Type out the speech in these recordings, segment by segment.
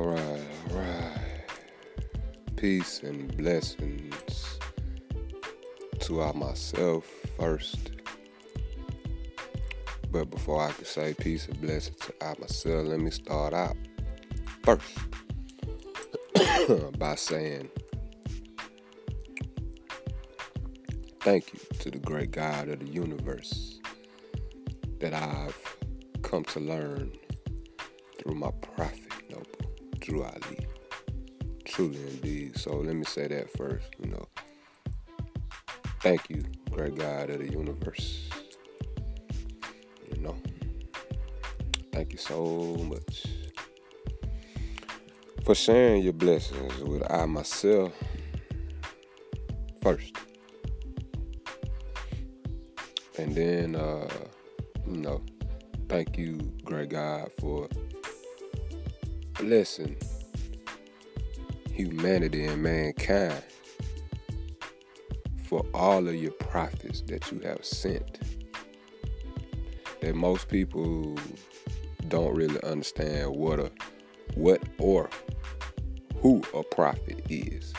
All right, all right. Peace and blessings to I myself first. But before I can say peace and blessings to I myself, let me start out first by saying thank you to the great God of the universe that I've come to learn through my prophet Drew Ali. Truly indeed. So let me say that first, you know. Thank you, great God of the universe. You know. Thank you so much for sharing your blessings with I myself first. And then uh, you know, thank you, great God, for blessing humanity and mankind for all of your prophets that you have sent. That most people don't really understand what a what or who a prophet is.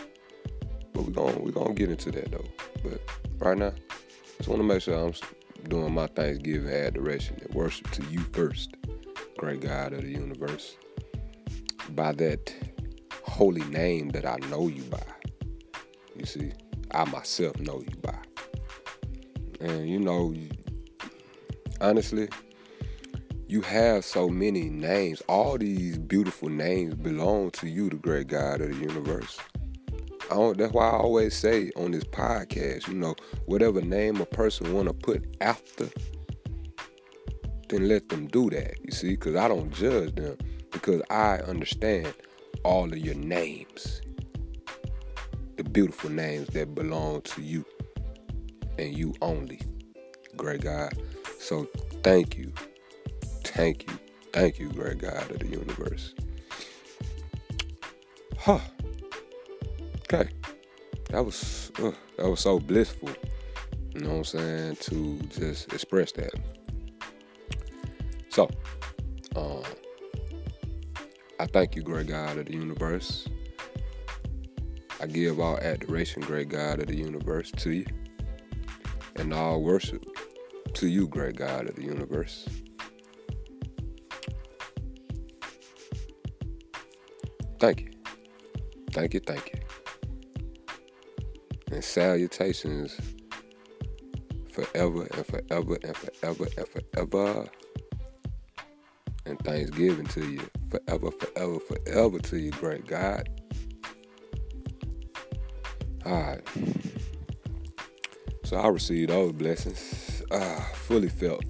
But we're gonna we're gonna get into that though. But right now, just wanna make sure I'm doing my Thanksgiving adoration and worship to you first, great God of the universe by that holy name that I know you by. You see, I myself know you by. And you know, honestly, you have so many names. All these beautiful names belong to you, the great God of the universe. that's why I always say on this podcast, you know, whatever name a person want to put after, then let them do that. You see, because I don't judge them because I understand all of your names, the beautiful names that belong to you and you only, great God. So thank you, thank you, thank you, great God of the universe. Huh. Okay. That was uh, that was so blissful. You know what I'm saying? To just express that. So, um, I thank you, great God of the universe. I give all adoration, great God of the universe, to you, and all worship to you, great God of the universe. Thank you. Thank you, thank you. And salutations forever and forever and forever and forever. And thanksgiving to you forever, forever, forever to you, great God. All right. So I received those blessings, uh, fully felt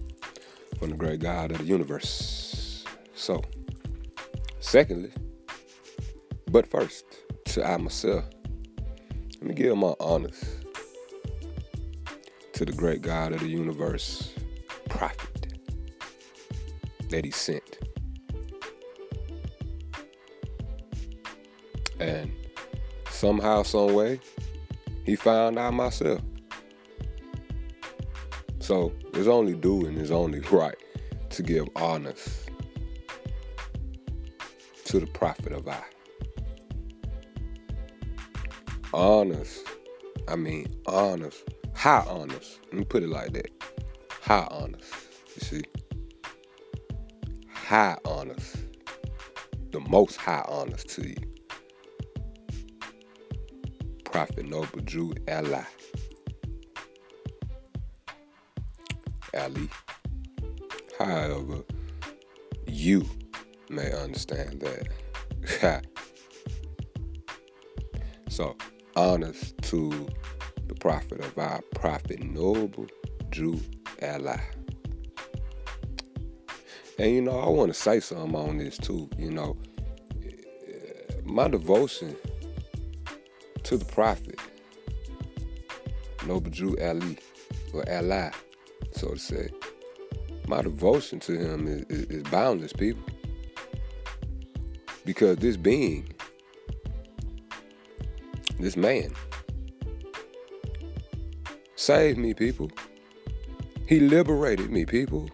from the great God of the universe. So, secondly, but first, to I myself, let me give my honors to the great God of the universe, prophet that he sent And somehow, some way, he found out myself. So it's only due and it's only right to give honors to the prophet of I. Honors. I mean honors. High honors. Let me put it like that. High honors. You see? High honors. The most high honors to you. Prophet Noble Drew Ali. Ali. However, you may understand that. so, honors to the prophet of our prophet Noble Drew Ali. And you know, I want to say something on this too. You know, my devotion to the prophet, Noble Drew Ali, or Ali, so to say. My devotion to him is, is, is boundless, people. Because this being, this man, saved me, people. He liberated me, people.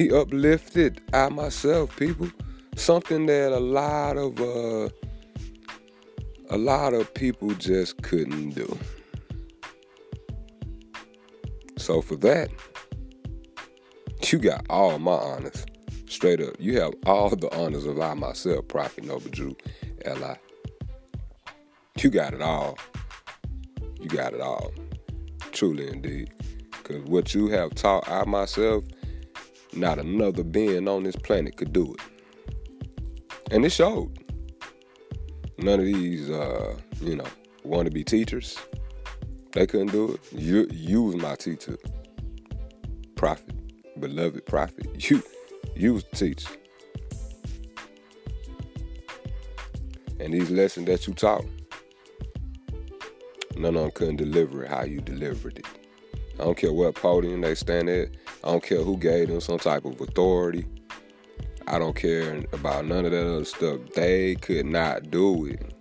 He uplifted I myself, people. Something that a lot of uh, a lot of people just couldn't do. So for that, you got all my honors. Straight up. You have all the honors of I myself, Prophet Noble Drew, L.I. You got it all. You got it all. Truly indeed. Because what you have taught I myself, not another being on this planet could do it. And it showed. None of these, uh, you know, wannabe teachers, they couldn't do it. You, you was my teacher, prophet, beloved prophet. You, you was the teacher. And these lessons that you taught, none of them couldn't deliver it how you delivered it. I don't care what podium they stand at. I don't care who gave them some type of authority. I don't care about none of that other stuff. They could not do it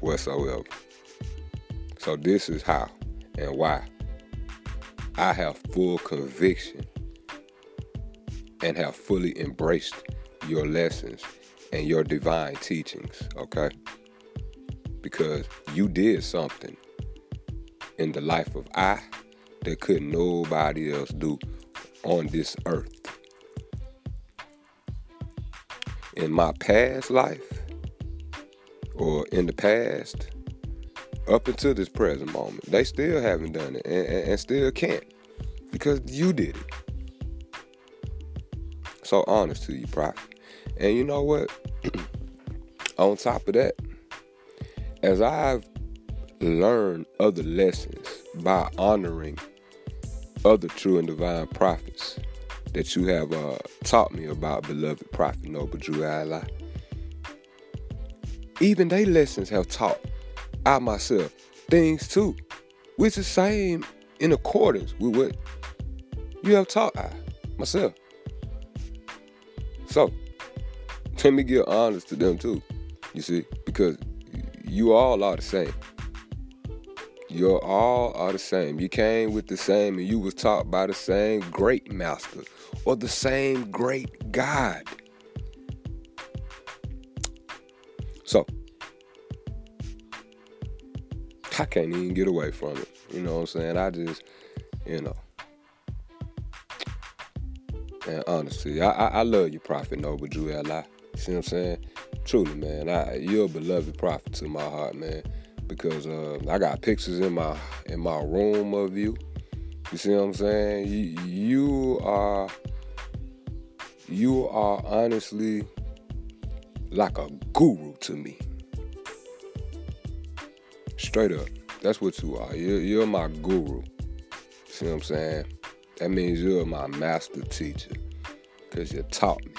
whatsoever. So this is how and why I have full conviction and have fully embraced your lessons and your divine teachings, okay? Because you did something in the life of I that could nobody else do on this earth. In my past life, or in the past, up until this present moment, they still haven't done it and, and, and still can't because you did it. So honest to you, Prophet. And you know what? On top of that, as I've learned other lessons by honoring other true and divine prophets that you have uh, taught me about, beloved Prophet Noble Drew Allah. Even they lessons have taught I myself things too, which is same in accordance with what you have taught I myself. So, let me get honest to them too. You see, because you all are the same. You all are the same. You came with the same, and you was taught by the same great master or the same great God. So, I can't even get away from it. You know what I'm saying? I just, you know. And honestly, I, I, I love you, Prophet Noble Drew Allah. See what I'm saying? Truly, man. I, you're a beloved prophet to my heart, man. Because uh, I got pictures in my in my room of you. You see what I'm saying? You, you are you are honestly like a guru to me. Straight up. That's what you are. You're, you're my guru. See what I'm saying? That means you're my master teacher because you taught me.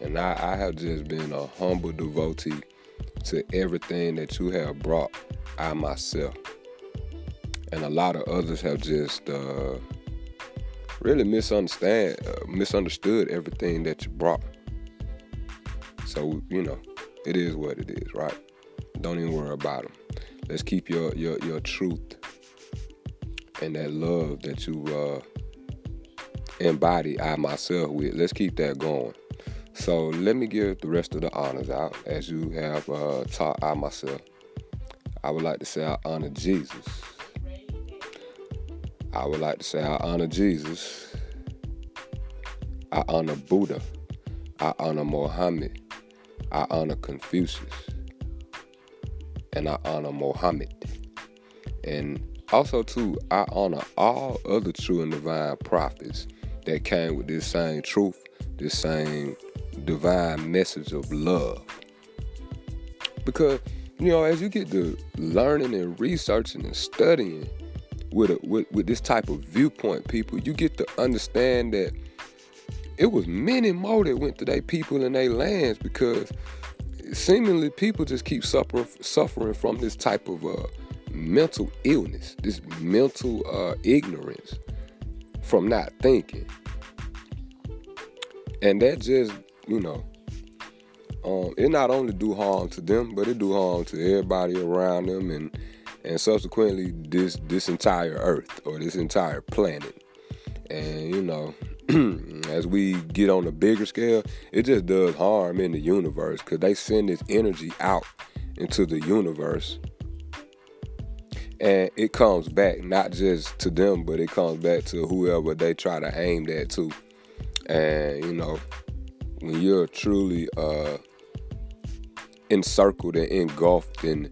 And I, I have just been a humble devotee to everything that you have brought I myself. And a lot of others have just uh, really misunderstand, uh, misunderstood everything that you brought. So, you know, it is what it is, right? Don't even worry about them. Let's keep your your, your truth and that love that you uh, embody I myself with. Let's keep that going. So let me give the rest of the honors out as you have uh, taught I myself. I would like to say I honor Jesus. I would like to say I honor Jesus. I honor Buddha. I honor Mohammed. I honor Confucius and I honor Mohammed. And also, too, I honor all other true and divine prophets that came with this same truth, this same divine message of love. Because, you know, as you get to learning and researching and studying with, a, with, with this type of viewpoint, people, you get to understand that it was many more that went to their people and their lands because seemingly people just keep suffering suffering from this type of uh, mental illness, this mental uh, ignorance from not thinking, and that just you know, um, it not only do harm to them, but it do harm to everybody around them, and and subsequently this this entire Earth or this entire planet, and you know, as we get on a bigger scale, it just does harm in the universe because they send this energy out into the universe. And it comes back not just to them, but it comes back to whoever they try to aim that to. And, you know, when you're truly uh, encircled and engulfed in,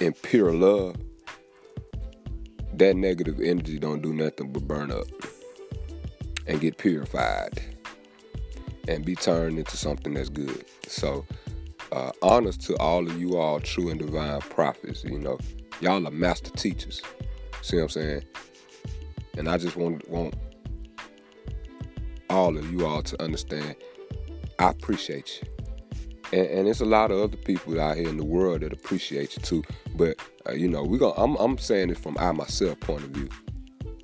in pure love, that negative energy don't do nothing but burn up and get purified and be turned into something that's good. So, uh, honors to all of you all true and divine prophets. You know, y'all are master teachers. See what I'm saying? And I just want want all of you all to understand. I appreciate you. And, and there's a lot of other people out here in the world that appreciate you too. But uh, you know, we going I'm I'm saying it from I myself point of view,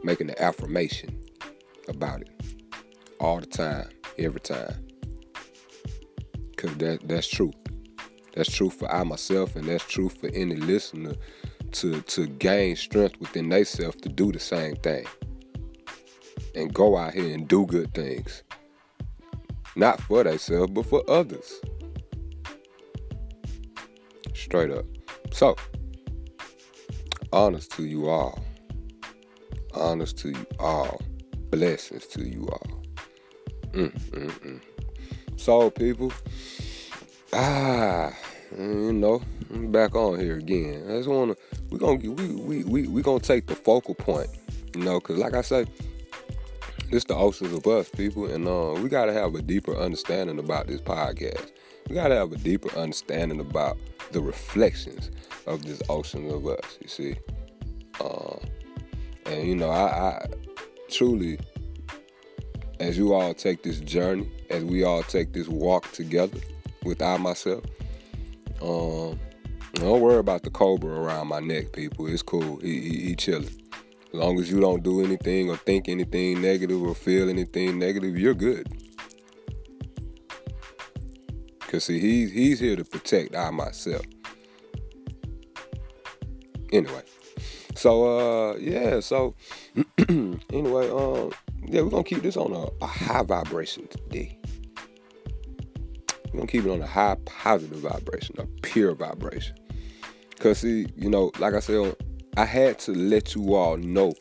making the affirmation about it all the time, every time. Cause that that's true. That's true for I myself, and that's true for any listener to to gain strength within themselves to do the same thing. And go out here and do good things. Not for themselves, but for others. Straight up. So, honest to you all. Honest to you all. Blessings to you all. Mm, mm, mm. So, people, ah, you know, I'm back on here again. I just wanna, we gonna, we we we we gonna take the focal point, you know, cause like I say, it's the oceans of us, people, and uh, we gotta have a deeper understanding about this podcast. We gotta have a deeper understanding about the reflections of this ocean of us. You see, uh, and you know, I, I truly as you all take this journey, as we all take this walk together with I myself, um, don't worry about the cobra around my neck, people. It's cool. He, he, he chilling. As long as you don't do anything or think anything negative or feel anything negative, you're good. Cause see, he's he's here to protect I myself. Anyway, so uh, yeah, so anyway, um, yeah, we're gonna keep this on a, a high vibration today. We're gonna keep it on a high positive vibration, a pure vibration. Cause see, you know, like I said, I had to let you all know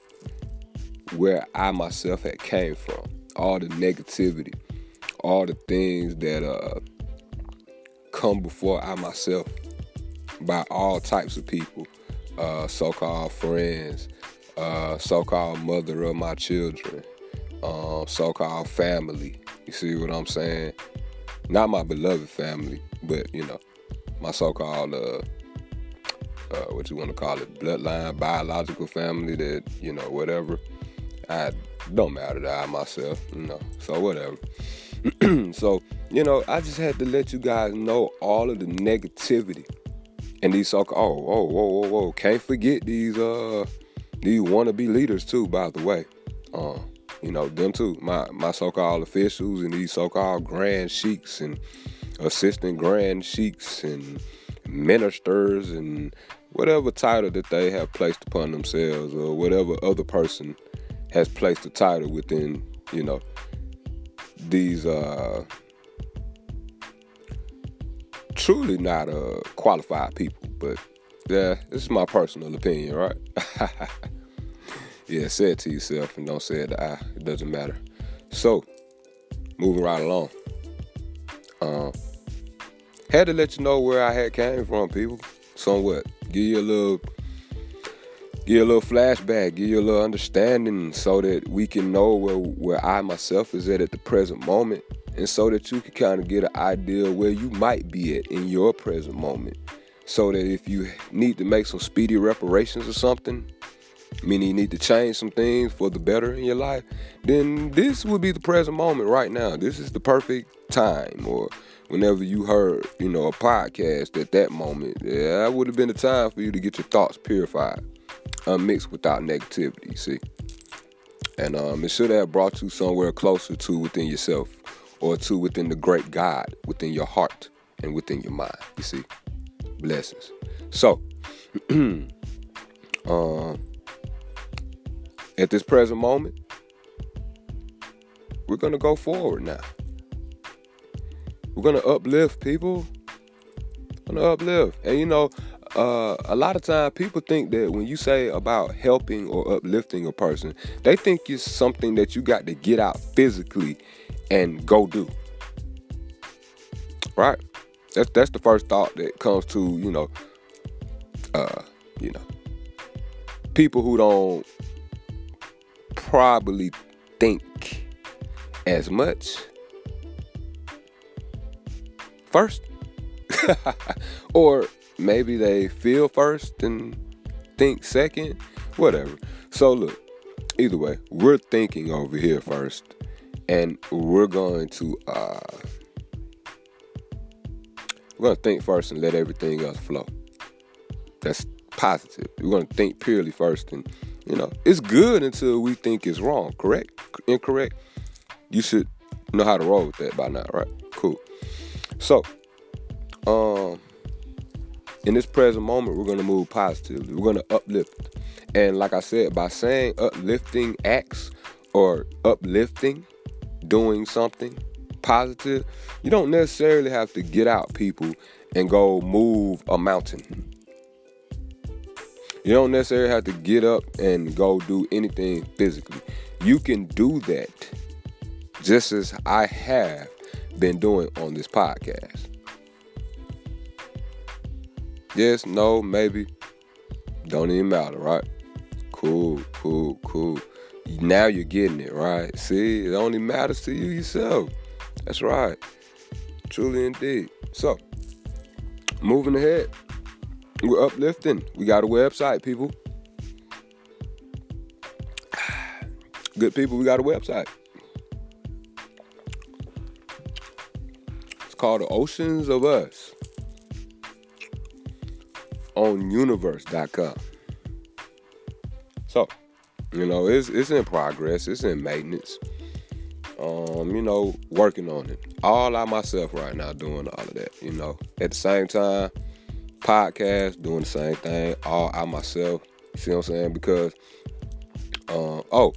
where I myself had came from. All the negativity, all the things that uh come before I myself by all types of people, uh, so-called friends, uh, so-called mother of my children, um, so-called family. You see what I'm saying? Not my beloved family, but you know, my so-called uh, uh, what you want to call it, bloodline, biological family. That you know, whatever. I don't matter to I myself, you know. So whatever. so you know, I just had to let you guys know all of the negativity and these so oh oh whoa whoa whoa whoa. can't forget these uh these wannabe leaders too. By the way, uh, you know, them too. My my so-called officials and these so-called grand sheiks and assistant grand sheiks and ministers and whatever title that they have placed upon themselves or whatever other person has placed a title within, you know, these uh truly not uh qualified people. But yeah, this is my personal opinion, right? yeah, say it to yourself and don't say it to I. It doesn't matter. So, moving right along. Um, had to let you know where I had came from, people. Somewhat. Give you a little give you a little flashback, give you a little understanding so that we can know where where I myself is at at the present moment. And so that you can kind of get an idea where you might be at in your present moment. So that if you need to make some speedy reparations or something, meaning you need to change some things for the better in your life, then this would be the present moment right now. This is the perfect time, or whenever you heard, you know, a podcast at that moment, yeah, that would have been the time for you to get your thoughts purified, unmixed without negativity, see. And um, it should have brought you somewhere closer to within yourself or to within the great God within your heart and within your mind, you see. Blessings. So, um, at this present moment, we're gonna go forward now. We're gonna uplift people. We're gonna uplift. And you know, uh, a lot of time people think that when you say about helping or uplifting a person, they think it's something that you got to get out physically and go do. Right? That's that's the first thought that comes to, you know, uh, you know, people who don't probably think as much first. or maybe they feel first and think second, whatever. So look, either way, we're thinking over here first, and we're going to uh, we're gonna think first and let everything else flow. That's positive. We're gonna think purely first, and you know it's good until we think it's wrong. Correct? Incorrect? You should know how to roll with that by now, right? Cool. So, um in this present moment, we're to move positively. We're to uplift. And like I said, by saying uplifting acts or uplifting, doing something positive, you don't necessarily have to get out people and go move a mountain. You don't necessarily have to get up and go do anything physically. You can do that just as I have been doing on this podcast. Yes, no, maybe. Don't even matter, right? Cool, cool, cool. Now you're getting it, right? See, it only matters to you yourself. That's right. Truly indeed. So, moving ahead. We're uplifting. We got a website, people. Good people, we got a website. Called The Oceans of Us on universe.com. So, you know, it's it's in progress, it's in maintenance. Um, you know, working on it. All I myself right now doing all of that, you know. At the same time, podcast, doing the same thing, all I myself. You see what I'm saying? Because um, oh,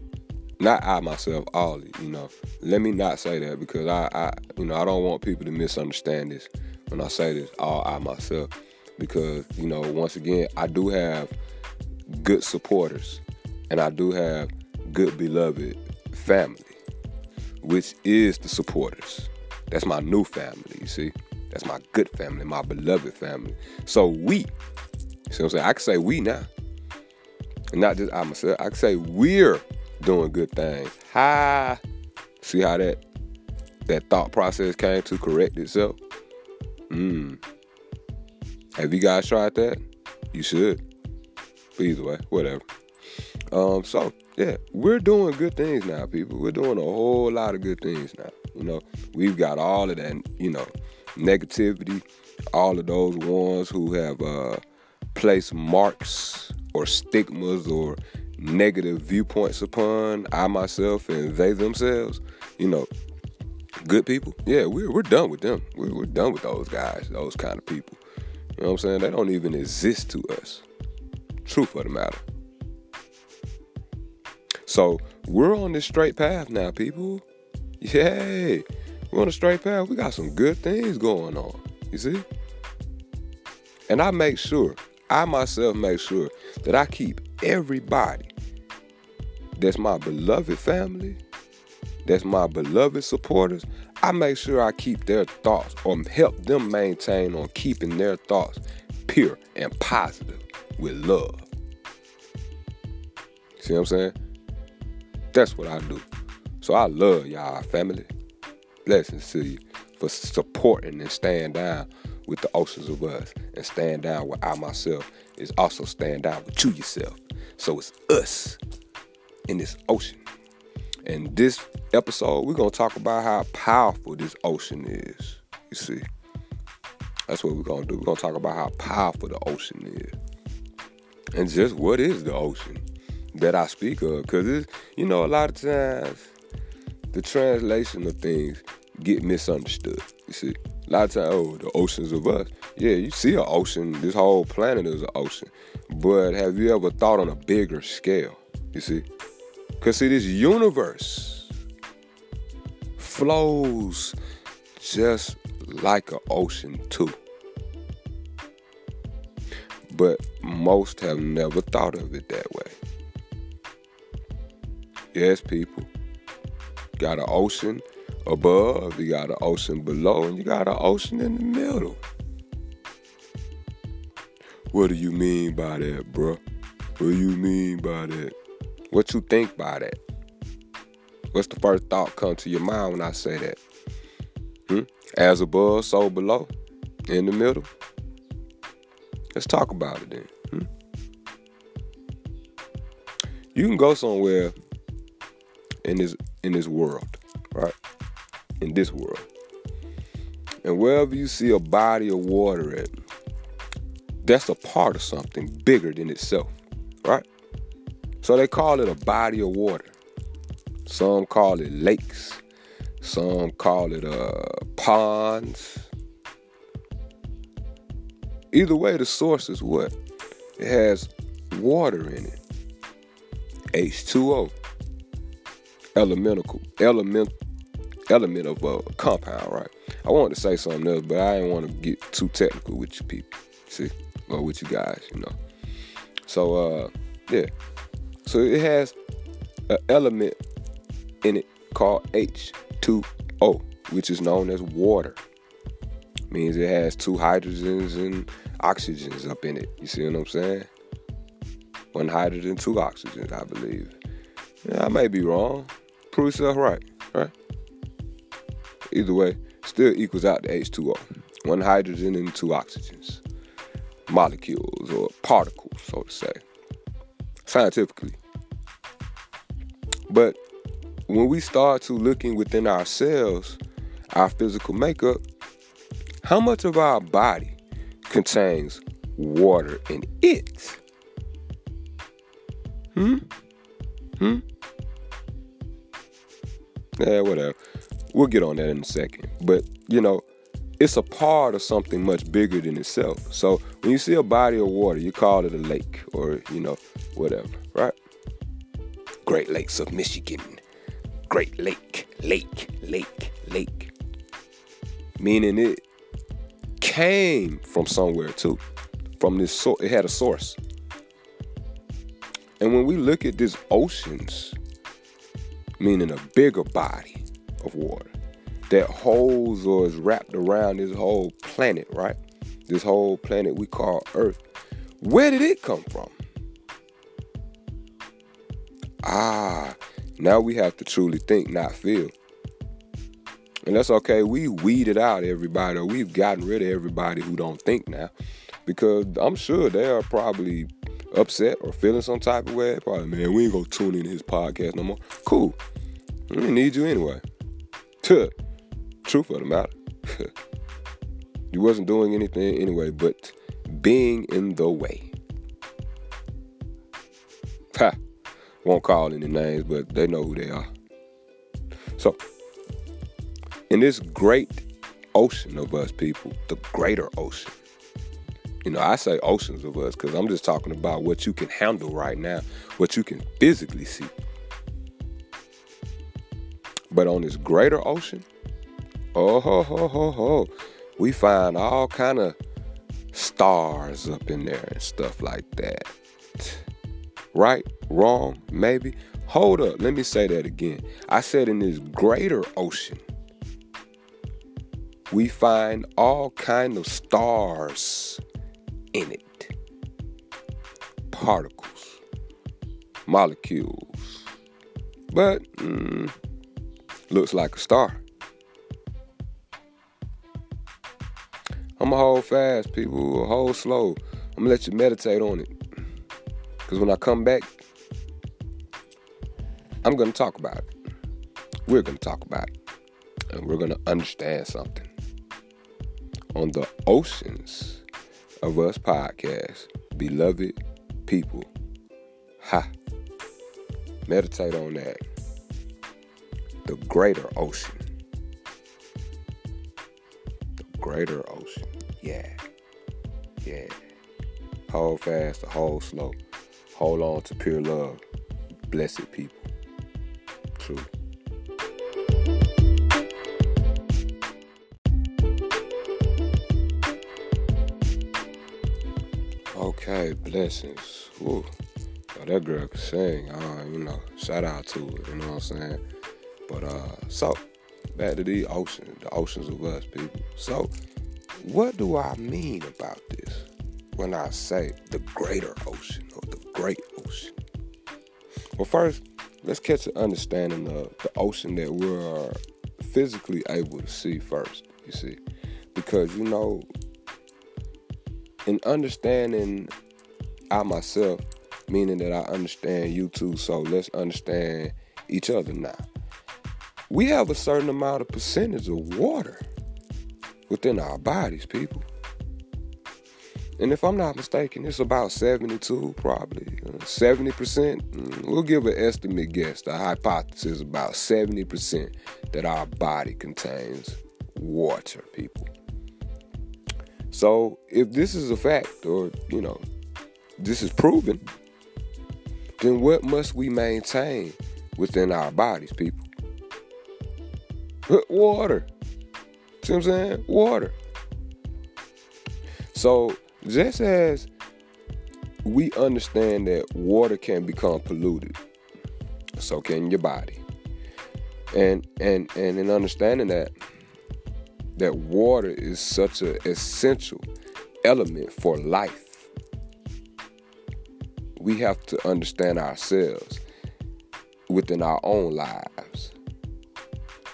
not I myself, all you know. Let me not say that because I, I you know, I don't want people to misunderstand this when I say this, all I myself because you know once again I do have good supporters and I do have good beloved family, which is the supporters. That's my new family, you see. That's my good family, my beloved family. So we, see what I'm saying? I can say we now. And not just I myself. I can say we're doing good things. Hi. See how that that thought process came to correct itself? Mmm. Have you guys tried that? You should. But either way, whatever. Um, so yeah, we're doing good things now, people. We're doing a whole lot of good things now. You know, we've got all of that, you know, negativity, all of those ones who have uh, placed marks or stigmas or negative viewpoints upon I myself and they themselves. You know, good people. Yeah, we're we're done with them. We're, we're done with those guys, those kind of people. You know what I'm saying? They don't even exist to us. Truth of the matter. So we're on this straight path now, people. Yay. We're on a straight path. We got some good things going on. You see? And I make sure, I myself make sure that I keep everybody that's my beloved family, that's my beloved supporters, I make sure I keep their thoughts or help them maintain on keeping their thoughts pure and positive with love. See what I'm saying? That's what I do. So I love y'all family. Blessings to you for supporting and staying down with the oceans of us and stand down with I myself is also stand out you yourself. So it's us in this ocean. And this episode, we're to talk about how powerful this ocean is. You see? That's what we're to do. We're to talk about how powerful the ocean is. And just what is the ocean that I speak of? Because, it's, you know, a lot of times the translation of things get misunderstood. You see? Lot of times, oh, the oceans of us. Yeah, you see an ocean. This whole planet is an ocean. But have you ever thought on a bigger scale? You see? Because see, this universe flows just like an ocean too. But most have never thought of it that way. Yes, people. Got an ocean above, you got an ocean below, and you got an ocean in the middle. What do you mean by that, bro? What do you mean by that? What you think by that? What's the first thought come to your mind when I say that? Hmm? As above, so below. In the middle. Let's talk about it then. Hmm? You can go somewhere in this in this world? In this world. And wherever you see a body of water at, that's a part of something bigger than itself, right? So they call it a body of water. Some call it lakes. Some call it uh, ponds. Either way, the source is what? It has water in it. H2O. Elemental, element, element of a compound, right? I wanted to say something else, but I didn't want to get too technical with you people. See? Or with you guys, you know. So uh yeah. So it has an element in it called H2O, which is known as water. Means it has two hydrogens and oxygens up in it. You see what I'm saying? One hydrogen, two oxygens, I believe. Yeah, I may be wrong. Prove yourself right, right? Either way, still equals out to H2O. One hydrogen and two oxygens. Molecules or particles, so to say. Scientifically. But when we start to looking within ourselves, our physical makeup, how much of our body contains water in it? Hmm? Hmm? Yeah, whatever. We'll get on that in a second. But, you know, it's a part of something much bigger than itself. So when you see a body of water, you call it a lake or, you know, whatever, right? Great Lakes of Michigan. Great Lake, Lake, Lake, Lake. Meaning it came from somewhere too. From this source, it had a source. And when we look at these oceans, meaning a bigger body of water that holds or is wrapped around this whole planet, right? This whole planet we call Earth. Where did it come from? Ah, now we have to truly think, not feel. And that's okay. We weeded out everybody, or we've gotten rid of everybody who don't think now. Because I'm sure they are probably upset or feeling some type of way. Probably, man, we ain't gonna tune in his podcast no more. Cool. We need you anyway. Truth of the matter. you wasn't doing anything anyway, but being in the way. Ha. Won't call any names, but they know who they are. So, in this great ocean of us people, the greater ocean, you know, I say oceans of us because I'm just talking about what you can handle right now, what you can physically see. But on this greater ocean, oh ho ho ho ho, we find all kind of stars up in there and stuff like that right, wrong, maybe. Hold up, let me say that again. I said in this greater ocean, we find all kind of stars in it. Particles, molecules. But mm, looks like a star. I'm gonna hold fast, people. Hold slow. I'm gonna let you meditate on it. Because when I come back, I'm to talk about it. We're to talk about it. And we're to understand something. On the oceans of us podcast, beloved people, ha, meditate on that the greater ocean. The greater ocean. Yeah. Yeah. Hold fast, hold slow. Hold on to pure love. Blessed people. True. Okay, blessings. Ooh, that girl can sing. Uh, you know, shout out to her. You know what I'm saying? But uh, so back to the ocean, the oceans of us, people. So, what do I mean about this when I say the greater ocean or the great ocean? Well, first, let's catch an understanding of the ocean that we're physically able to see first. You see, because you know, in understanding I myself, meaning that I understand you too. So let's understand each other now we have a certain amount of percentage of water within our bodies, people. And if I'm not mistaken, it's about 72, probably uh, 70%. Mm, we'll give an estimate guess, the hypothesis about 70% that our body contains water, people. So if this is a fact, or, you know, this is proven, then what must we maintain within our bodies, people? Water. See what I'm saying? Water. So just as we understand that water can become polluted, so can your body. And and and in understanding that that water is such an essential element for life, we have to understand ourselves within our own lives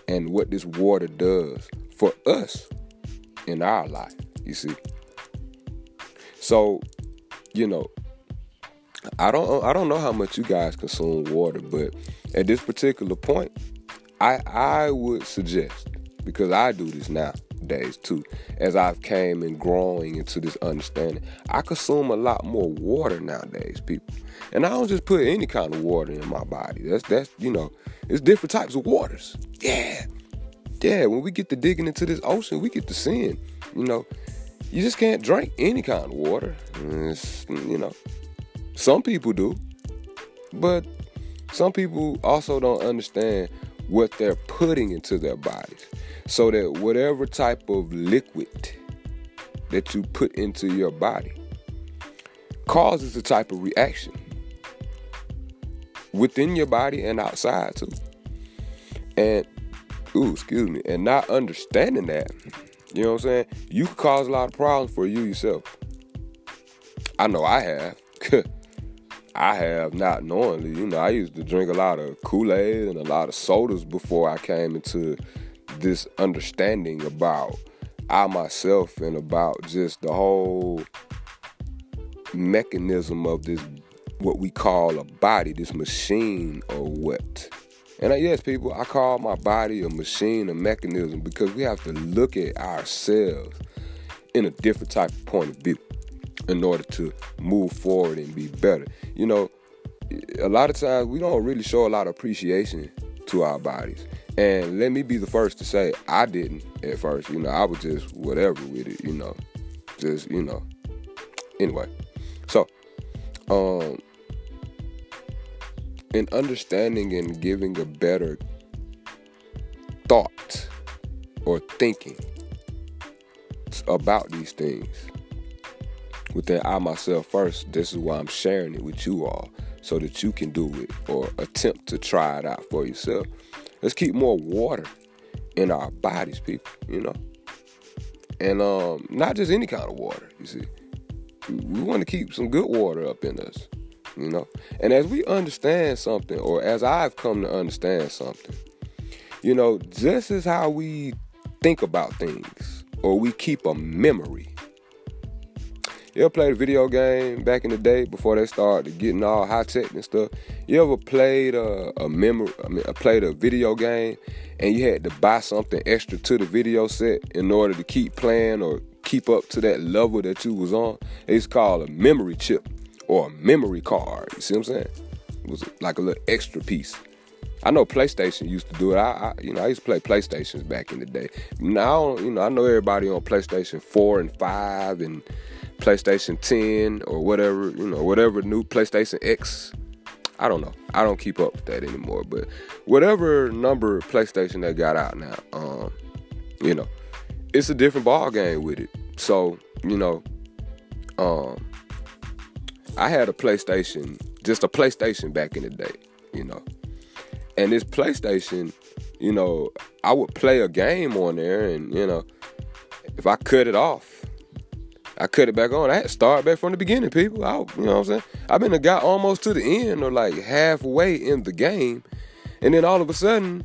and what this water does for us in our life, you see. So, you know, I don't I don't know how much you guys consume water, but at this particular point, I I would suggest because I do this nowadays too, as I've came and growing into this understanding, I consume a lot more water nowadays, people. And I don't just put any kind of water in my body. That's that's you know, it's different types of waters. Yeah. Yeah, when we get to digging into this ocean, we get to seeing, you know, you just can't drink any kind of water. It's, you know, some people do, but some people also don't understand what they're putting into their bodies. So that whatever type of liquid that you put into your body causes a type of reaction within your body and outside too. And ooh, excuse me, and not understanding that, you know what I'm saying? You could cause a lot of problems for you yourself. I know I have. I have not knowingly. You know, I used to drink a lot of Kool Aid and a lot of sodas before I came into this understanding about I myself and about just the whole mechanism of this, what we call a body, this machine or what. And yes, people, I call my body a machine, a mechanism, because we have to look at ourselves in a different type of point of view in order to move forward and be better. You know, a lot of times we don't really show a lot of appreciation to our bodies. And let me be the first to say I didn't at first. You know, I was just whatever with it, you know. Just, you know. Anyway. So, um in understanding and giving a better thought or thinking about these things With that, I myself first, this is why I'm sharing it with you all so that you can do it or attempt to try it out for yourself. Let's keep more water in our bodies, people, you know. And um, not just any kind of water, you see. We want to keep some good water up in us you know. And as we understand something, or as I've come to understand something, you know, this is how we think about things, or we keep a memory. You ever played a video game back in the day before they started getting all high tech and stuff? You ever played a, a memory? I mean, played a video game, and you had to buy something extra to the video set in order to keep playing or keep up to that level that you was on. It's called a memory chip or a memory card. You see what I'm saying? It was like a little extra piece. I know PlayStation used to do it. I, I, you know, I used to play PlayStations back in the day. Now, you know, I know everybody on PlayStation 4 and 5 and PlayStation 10 or whatever, you know, whatever new PlayStation X. I don't know. I don't keep up with that anymore. But whatever number PlayStation they got out now, um, you know, it's a different ball game with it. So, you know, um, I had a PlayStation, just a PlayStation back in the day, you know. And this PlayStation, you know, I would play a game on there, and you know, if I cut it off, I cut it back on. I had to start back from the beginning, people. I, you know what I'm saying? I've been a guy almost to the end or like halfway in the game, and then all of a sudden,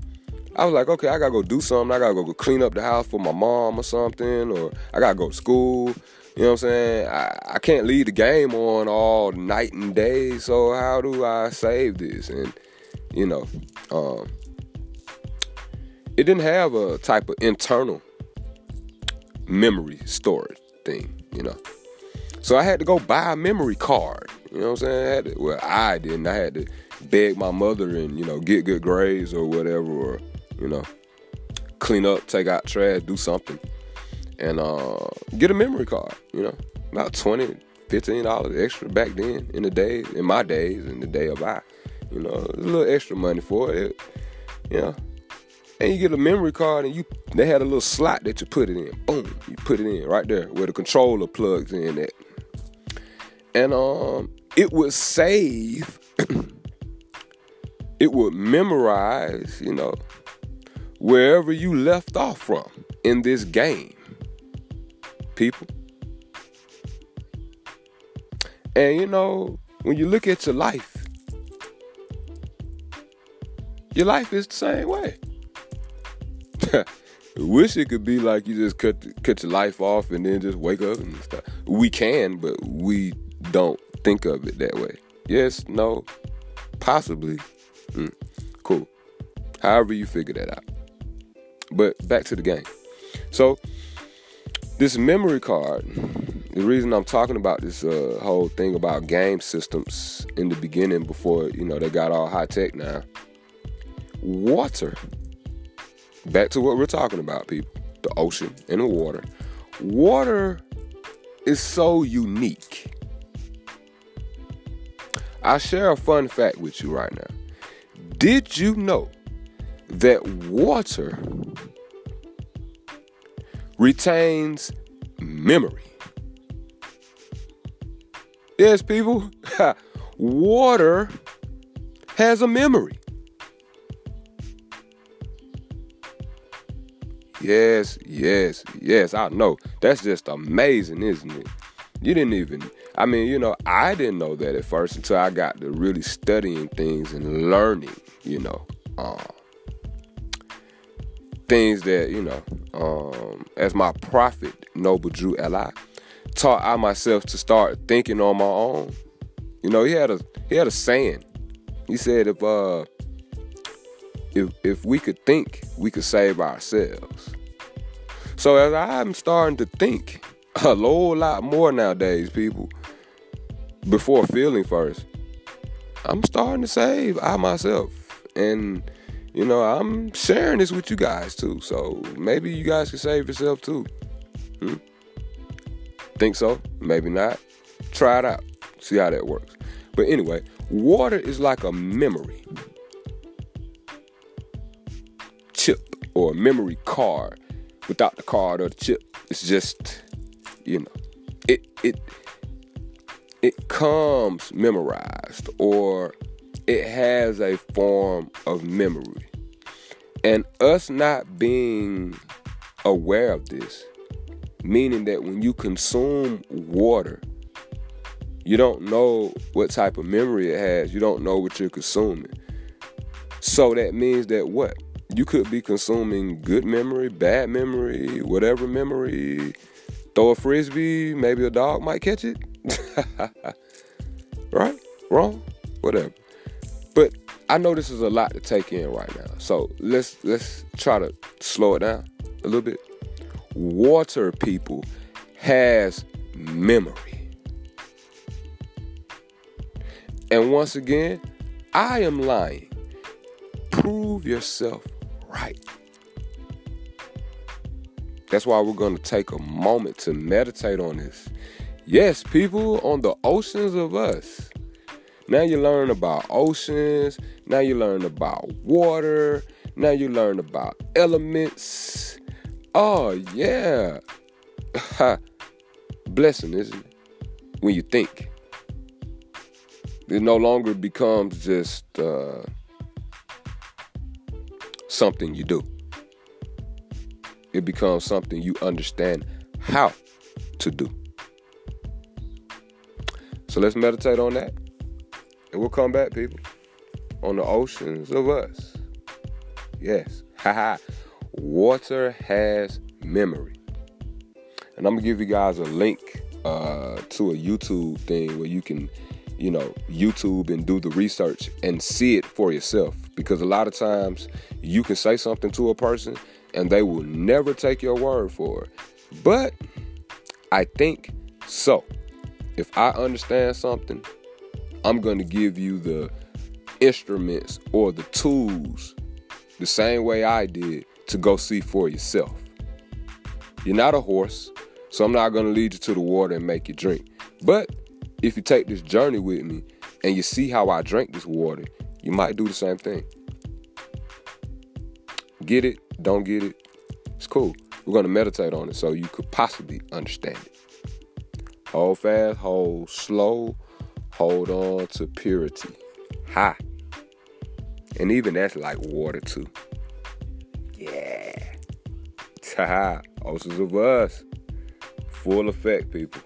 I was like, okay, I gotta go do something. I gotta go clean up the house for my mom or something, or I gotta go to school. You know what I'm saying? I, I can't leave the game on all night and day. So how do I save this? And you know, um, it didn't have a type of internal memory storage thing, you know. So I had to go buy a memory card. You know what I'm saying? I to, well, I didn't. I had to beg my mother and you know get good grades or whatever, or you know clean up, take out trash, do something, and uh, get a memory card. You know, about 20 15 dollars extra back then in the days, in my days, in the day of I. You know, a little extra money for it. You know, and you get a memory card and you they had a little slot that you put it in. Boom, you put it in right there where the controller plugs in at. And um it would save it would memorize, you know, wherever you left off from in this game. People. And you know, when you look at your life, your life is the same way. Wish it could be like you just cut cut your life off and then just wake up and stuff. We can, but we don't think of it that way. Yes, no, possibly. Mm, cool. However you figure that out. But back to the game. So this memory card. The reason I'm talking about this uh, whole thing about game systems in the beginning, before you know they got all high tech now. Water back to what we're talking about, people the ocean and the water. Water is so unique. I'll share a fun fact with you right now. Did you know that water retains memory? Yes, people, water has a memory. Yes, yes, yes. I know. That's just amazing, isn't it? You didn't even, I mean, you know, I didn't know that at first until I got to really studying things and learning, you know, um, things that, you know, um, as my prophet, Noble Drew Ali, taught I myself to start thinking on my own. You know, he had a he had a saying. He said if uh if if we could think, we could save ourselves. So as I'm starting to think a whole lot more nowadays, people, before feeling first, I'm starting to save I myself. And you know, I'm sharing this with you guys too. So maybe you guys can save yourself too. Hmm? Think so? Maybe not. Try it out. See how that works. But anyway, water is like a memory. Chip or a memory card without the card or the chip. It's just, you know, it it it comes memorized or it has a form of memory. And us not being aware of this, meaning that when you consume water, you don't know what type of memory it has. You don't know what you're consuming. So that means that what? you could be consuming good memory, bad memory, whatever memory. Throw a frisbee, maybe a dog might catch it. right? Wrong? Whatever. But I know this is a lot to take in right now. So let's let's try to slow it down a little bit. Water people has memory. And once again, I am lying. Prove yourself right. That's why we're going to take a moment to meditate on this. Yes, people on the oceans of us. Now you learn about oceans. Now you learn about water. Now you learn about elements. Oh, yeah. Blessing, isn't it? When you think. It no longer becomes just uh, something you do. It becomes something you understand how to do. So let's meditate on that. And we'll come back, people, on the oceans of us. Yes. Haha. Water has memory. And I'm going to give you guys a link uh, to a YouTube thing where you can, you know, YouTube and do the research and see it for yourself. Because a lot of times you can say something to a person and they will never take your word for it. But I think so. If I understand something, I'm going to give you the instruments or the tools the same way I did to go see for yourself. You're not a horse, so I'm not going to lead you to the water and make you drink. But if you take this journey with me and you see how I drink this water, you might do the same thing. Get it, don't get it, it's cool. We're going to meditate on it so you could possibly understand it. Hold fast, hold slow, hold on to purity. High. And even that's like water too. Yeah. Ta Oceans of us. Full effect, people.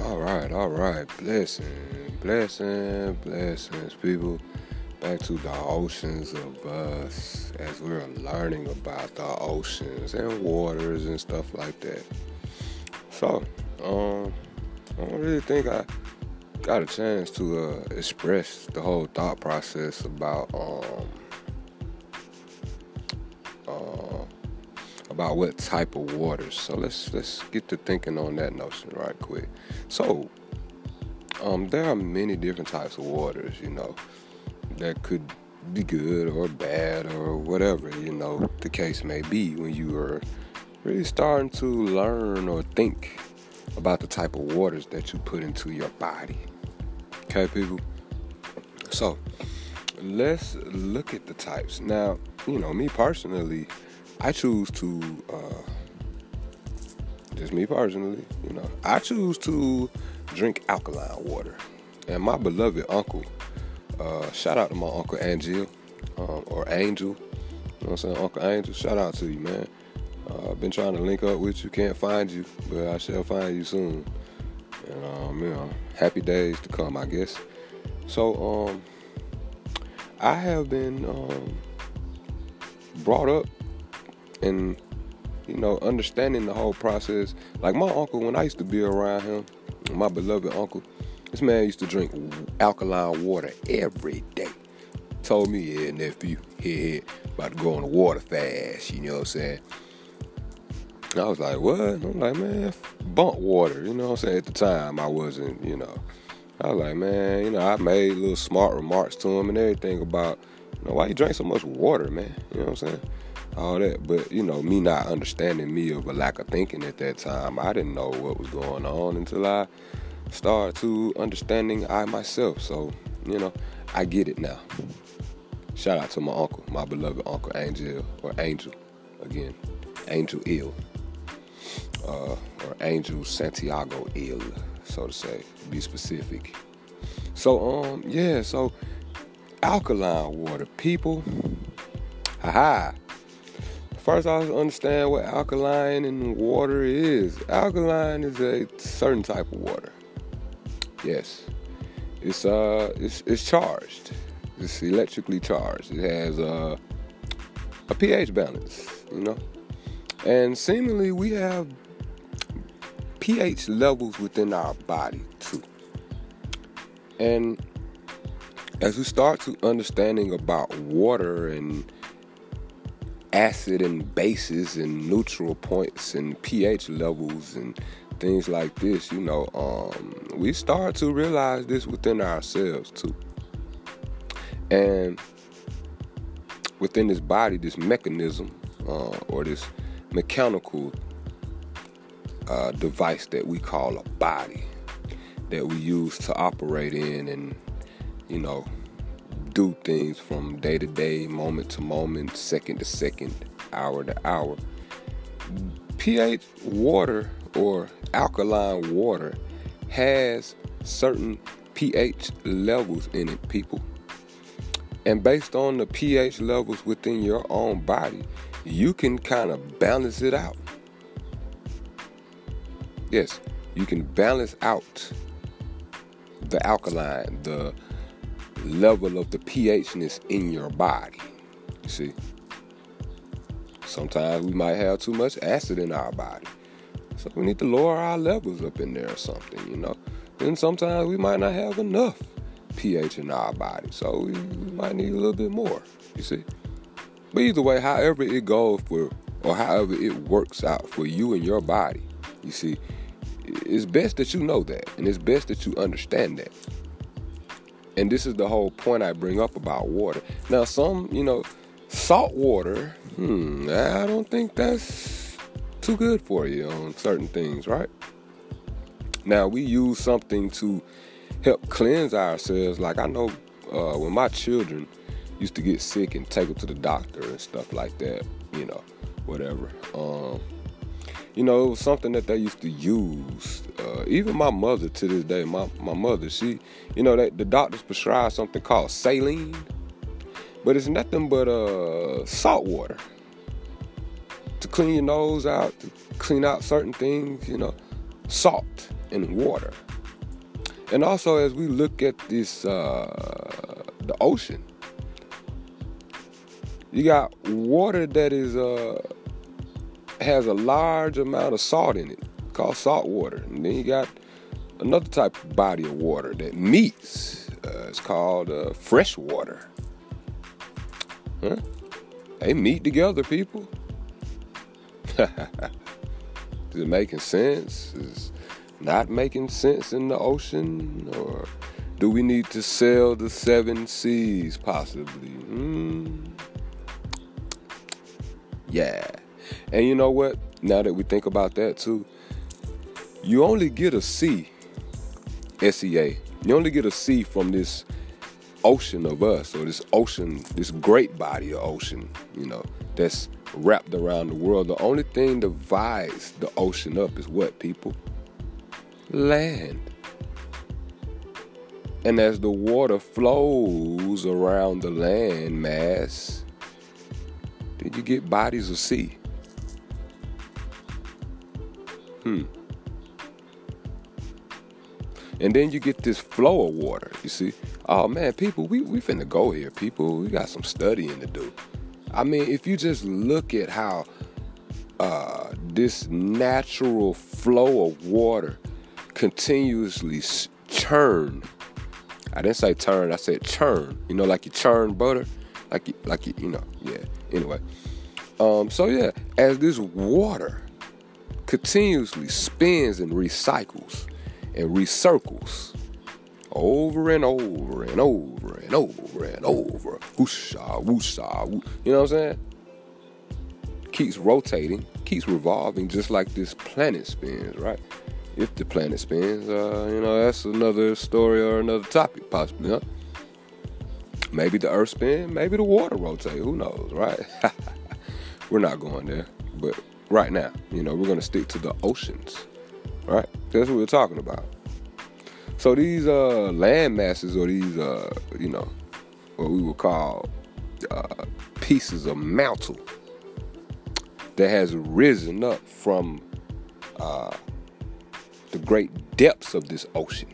All right, all right. Blessing, blessing, blessings, people back to the oceans of us as we're learning about the oceans and waters and stuff like that. So, um, I don't really think I got a chance to uh, express the whole thought process about um, uh, about what type of waters. So let's let's get to thinking on that notion right quick. So, um, there are many different types of waters, you know that could be good or bad or whatever, you know, the case may be when you are really starting to learn or think about the type of waters that you put into your body. Okay, people? So, let's look at the types. Now, you know, me personally, I choose to, uh, just me personally, you know, I choose to drink alkaline water. And my beloved uncle, uh, shout out to my Uncle Angel, um, or Angel. You know what I'm saying? Uncle Angel, shout out to you, man. Uh, I've been trying to link up with you, can't find you, but I shall find you soon. And, um, you know, happy days to come, I guess. So, um, I have been um, brought up and, you know, understanding the whole process. Like my uncle, when I used to be around him, my beloved uncle, this man used to drink alkaline water every day. Told me, yeah, nephew, here, here, about to go on a water fast, you know what I'm saying? I was like, what? I'm like, man, bump water, you know what I'm saying? At the time, I wasn't, you know. I was like, man, you know, I made little smart remarks to him and everything about, you know, why you drink so much water, man? You know what I'm saying? All that. But, you know, me not understanding me of a lack of thinking at that time, I didn't know what was going on until I start to understanding I myself. So, you know, I get it now. Shout out to my uncle, my beloved uncle Angel, or Angel, again, Angel Ill, uh, or Angel Santiago Ill, so to say, to be specific. So, um, yeah, so alkaline water, people, haha. First, I understand what alkaline and water is. Alkaline is a certain type of water. Yes, it's uh, it's it's charged. It's electrically charged. It has uh, a pH balance, you know, and seemingly we have pH levels within our body too. And as we start to understanding about water and acid and bases and neutral points and pH levels and things like this, you know, um, we start to realize this within ourselves too. And within this body, this mechanism uh, or this mechanical uh, device that we call a body that we use to operate in and, you know, do things from day to day, moment to moment, second to second, hour to hour. pH water or alkaline water has certain pH levels in it, people. And based on the pH levels within your own body, you can kind of balance it out. Yes, you can balance out the alkaline, the level of the pHness in your body. You see? Sometimes we might have too much acid in our body. So we need to lower our levels up in there or something, you know. And sometimes we might not have enough pH in our body. So we, we might need a little bit more, you see. But either way, however it goes for or however it works out for you and your body, you see, it's best that you know that and it's best that you understand that. And this is the whole point I bring up about water. Now, some, you know, salt water, hmm, I don't think that's too good for you on certain things, right? Now, we use something to help cleanse ourselves. Like I know uh, when my children used to get sick and take them to the doctor and stuff like that, you know, whatever. Um, you know, it was something that they used to use. Uh, even my mother to this day, my, my mother, she, you know, that the doctors prescribe something called saline, but it's nothing but uh, salt water to clean your nose out, to clean out certain things, you know, salt and water. And also, as we look at this, uh, the ocean, you got water that is uh, has a large amount of salt in it, called salt water. And then you got another type of body of water that meets. Uh, it's called uh, fresh water. Huh? They meet together, people. Is it making sense? Is not making sense in the ocean? Or do we need to sail the seven seas, possibly? Hmm. Yeah. And you know what? Now that we think about that too, you only get a C, SEA. You only get a C from this ocean of us, or this ocean, this great body of ocean, you know, that's wrapped around the world. The only thing divides the ocean up is what, people? Land. And as the water flows around the land mass, then you get bodies of sea. Hmm. And then you get this flow of water, you see. Oh man, people, we, we finna go here, people. We got some studying to do. I mean, if you just look at how uh, this natural flow of water continuously churn. I didn't say turn, I said churn. You know, like you churn butter, like you, like you, you know, yeah. Anyway, um, so yeah, as this water continuously spins and recycles and recircles over and over and over and over and over. Whoosha, whoo, you know what I'm saying? Keeps rotating, keeps revolving just like this planet spins, right? If the planet spins, uh, you know, that's another story or another topic, possibly, huh? Maybe the earth spins, maybe the water rotates. who knows, right? We're not going there, but right now. You know, we're going to stick to the oceans, right? That's what we're talking about. So these uh, land masses, or these, uh, you know, what we would call uh, pieces of mantle that has risen up from uh, the great depths of this ocean.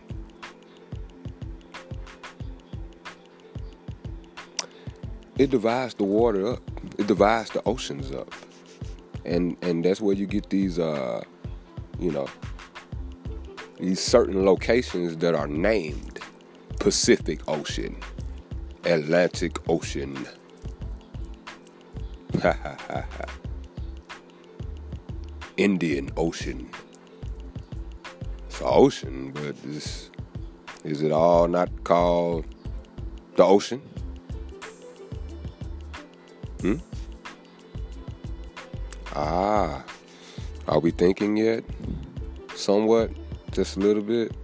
It divides the water up. It divides the oceans up and and that's where you get these uh you know these certain locations that are named Pacific Ocean, Atlantic Ocean. Indian Ocean. It's an ocean, but this is it all not called the ocean? Hmm? Ah, are we thinking yet? Somewhat, just a little bit.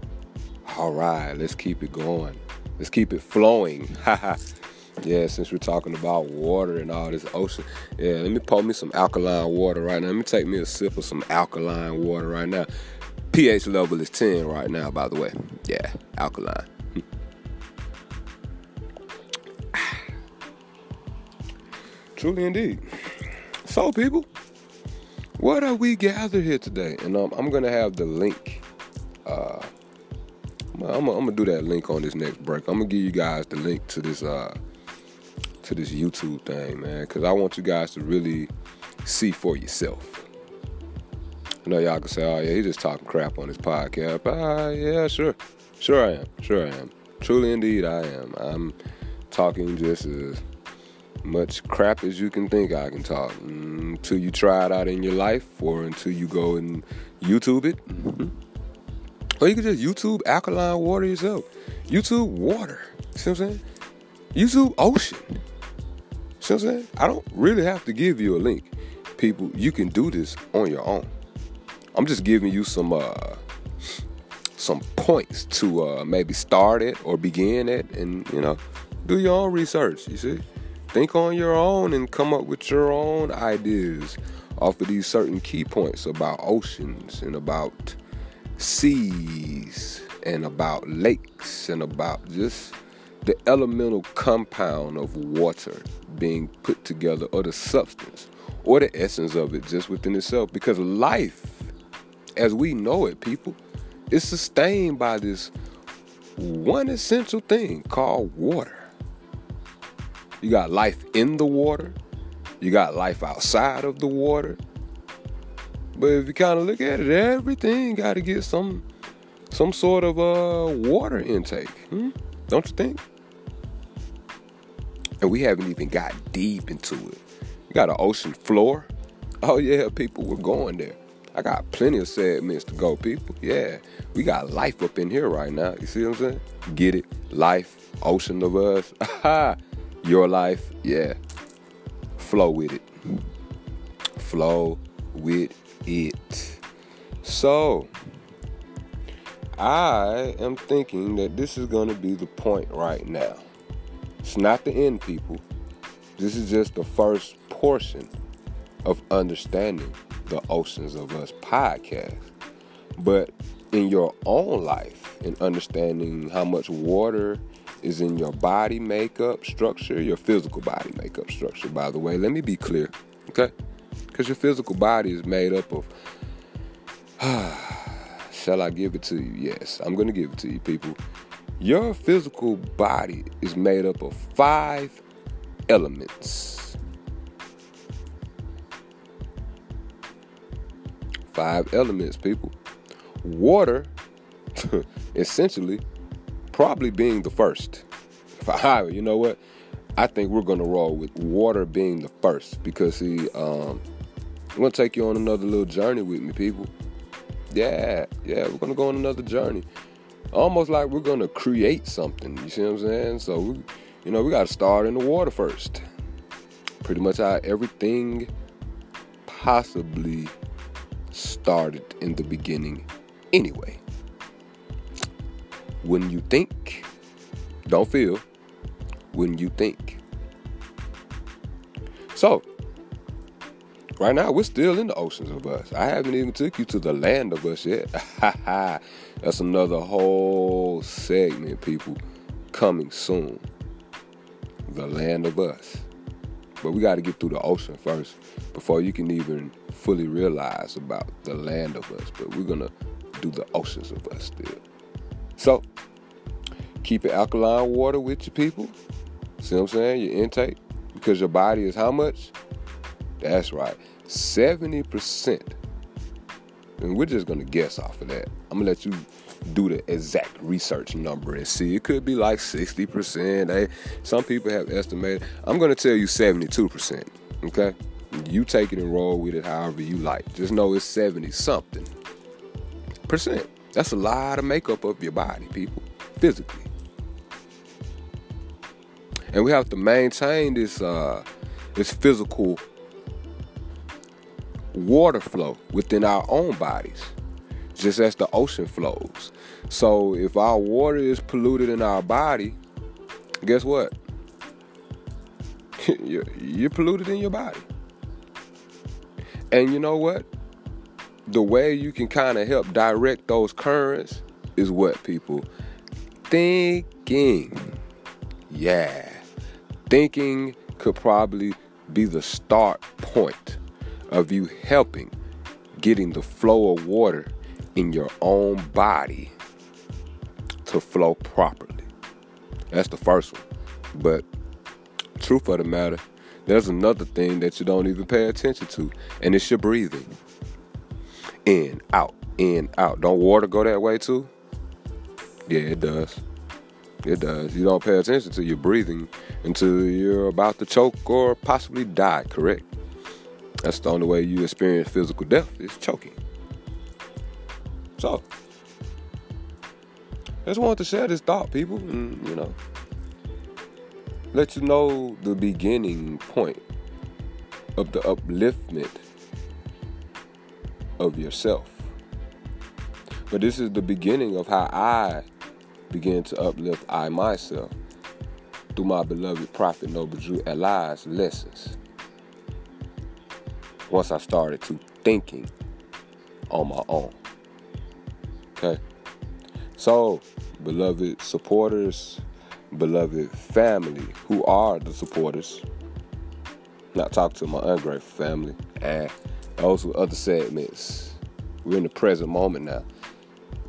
All right, let's keep it going. Let's keep it flowing. Yeah, since we're talking about water and all this ocean, yeah, let me pour me some alkaline water right now. Let me take me a sip of some alkaline water right now. pH level is 10 right now, by the way. Yeah, alkaline. Truly indeed. So, people, what are we gathered here today? And um, I'm going to have the link. Uh, I'm, gonna do that link on this next break. I'm gonna give you guys the link to this uh, to this YouTube thing, man, because I want you guys to really see for yourself. I know y'all can say, "Oh yeah, he's just talking crap on his podcast." But, uh, yeah, sure, sure I am, sure I am. Truly, indeed, I am. I'm talking just as much crap as you can think I can talk until you try it out in your life or until you go and YouTube it. Mm-hmm. Or you can just YouTube alkaline water yourself. YouTube water. See what I'm saying? YouTube ocean. See what I'm saying? I don't really have to give you a link. People, you can do this on your own. I'm just giving you some uh some points to uh maybe start it or begin it and you know do your own research, you see? think on your own and come up with your own ideas off of these certain key points about oceans and about seas and about lakes and about just the elemental compound of water being put together or the substance or the essence of it just within itself because life as we know it people is sustained by this one essential thing called water you got life in the water. You got life outside of the water. But if you kind of look at it, everything got to get some some sort of uh, water intake. Hmm? Don't you think? And we haven't even got deep into it. You got an ocean floor. Oh yeah, people, we're going there. I got plenty of segments to go, people. Yeah, we got life up in here right now. You see what I'm saying? Get it? Life, ocean of us. your life, yeah, flow with it. Flow with it. So, I am thinking that this is going to be the point right now. It's not the end, people. This is just the first portion of understanding the Oceans of Us podcast. But in your own life, in understanding how much water is in your body makeup structure, your physical body makeup structure, by the way. Let me be clear, okay? Because your physical body is made up of. Shall I give it to you? Yes, I'm going to give it to you, people. Your physical body is made up of five elements. Five elements, people. Water, essentially, probably being the first. For you know what? I think we're gonna roll with water being the first because see, um, I'm gonna take you on another little journey with me, people. Yeah, yeah, we're gonna go on another journey. Almost like we're gonna create something. You see what I'm saying? So, we, you know, we gotta start in the water first. Pretty much how everything possibly started in the beginning, anyway when you think, don't feel, when you think. So, right now we're still in the oceans of us. I haven't even took you to the land of us yet. That's another whole segment, people, coming soon. The land of us. But we got to get through the ocean first before you can even fully realize about the land of us. But we're going to do the oceans of us still. So, keep your alkaline water with your people. See what I'm saying? Your intake. Because your body is how much? That's right. 70%. And we're just going to guess off of that. I'm going to let you do the exact research number and see. It could be like 60%. Hey, some people have estimated. I'm going to tell you 72%. Okay? You take it and roll with it however you like. Just know it's 70 something percent. That's a lot of makeup of your body, people, physically. And we have to maintain this uh, this physical water flow within our own bodies, just as the ocean flows. So if our water is polluted in our body, guess what? you're, polluted in your body. And you know what? The way you can kind of help direct those currents is what people thinking. Yeah. Thinking could probably be the start point of you helping getting the flow of water in your own body to flow properly. That's the first one. But truth of the matter, there's another thing that you don't even pay attention to, and it's your breathing. In, out, in, out. Don't water go that way too? Yeah, it does. It does. You don't pay attention to your breathing until you're about to choke or possibly die, correct? That's the only way you experience physical death is choking. So, I just wanted to share this thought, people, and you know, let you know the beginning point of the upliftment of yourself. But this is the beginning of how I began to uplift I myself through my beloved Prophet Noble Drew Ali's lessons. Once I started to thinking on my own. Okay. So, beloved supporters, beloved family, who are the supporters, not talk to my ungrateful family, and those with other segments. We're in the present moment now.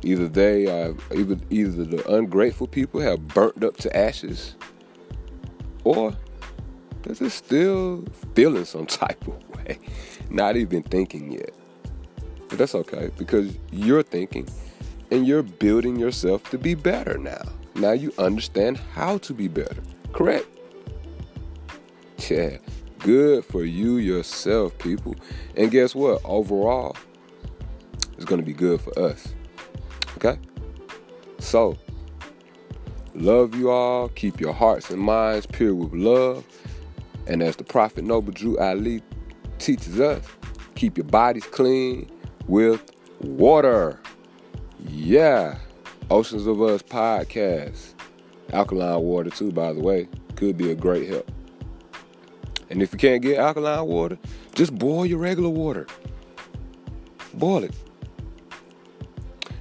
Either they are either either the ungrateful people have burnt up to ashes, or they're just still feeling some type of way, not even thinking yet. But that's okay because you're thinking and you're building yourself to be better now. Now you understand how to be better. Correct? Yeah. Good for you yourself, people. And guess what? Overall, it's going to be good for us. Okay? So, love you all. Keep your hearts and minds pure with love. And as the Prophet Noble Drew Ali teaches us, keep your bodies clean with water. Yeah. Oceans of Us podcast. Alkaline water, too, by the way. Could be a great help. And if you can't get alkaline water, just boil your regular water. Boil it.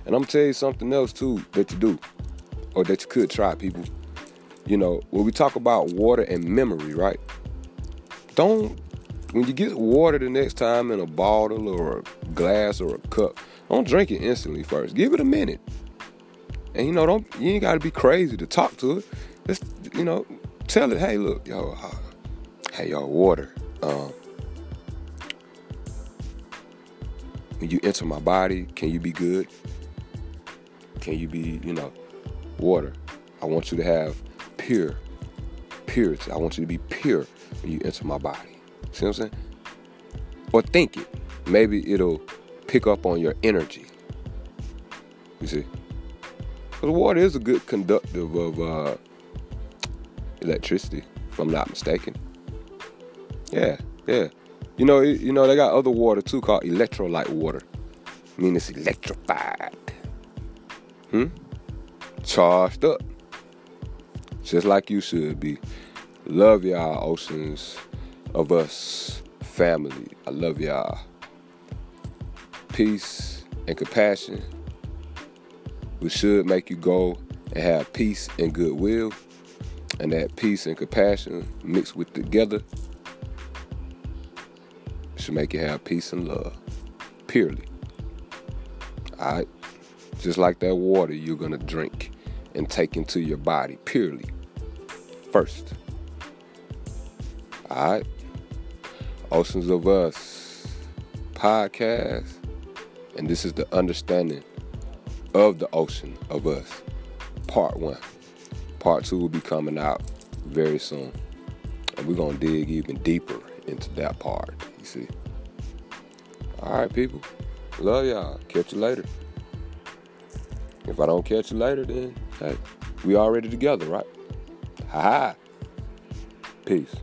And I'm gonna tell you something else too that you do, or that you could try, people. You know, when we talk about water and memory, right? Don't when you get water the next time in a bottle or a glass or a cup, don't drink it instantly first. Give it a minute. And you know, don't you ain't gotta be crazy to talk to it. Just you know, tell it, hey, look, yo, uh, hey, y'all, water. Um, when you enter my body, can you be good? Can you be, you know, water? I want you to have pure, purity. I want you to be pure when you enter my body. See what I'm saying? Or think it. Maybe it'll pick up on your energy. You see? Because water is a good conductive of uh, electricity, if I'm not mistaken. Yeah, yeah. You know, you know they got other water too called electrolyte water. I mean, it's electrified. Hmm? Charged up. Just like you should be. Love y'all, oceans of us family. I love y'all. Peace and compassion, which should make you go and have peace and goodwill. And that peace and compassion mixed with together should make you have peace and love. Purely. Alright? Just like that water you're gonna drink and take into your body purely. First. Alright? Oceans of Us podcast. And this is the understanding of the ocean of us. Part one. Part two will be coming out very soon. And we're going to dig even deeper into that part, you see. All right, people. Love y'all. Catch you later. If I don't catch you later, then hey, we already together, right? Ha ha. Peace.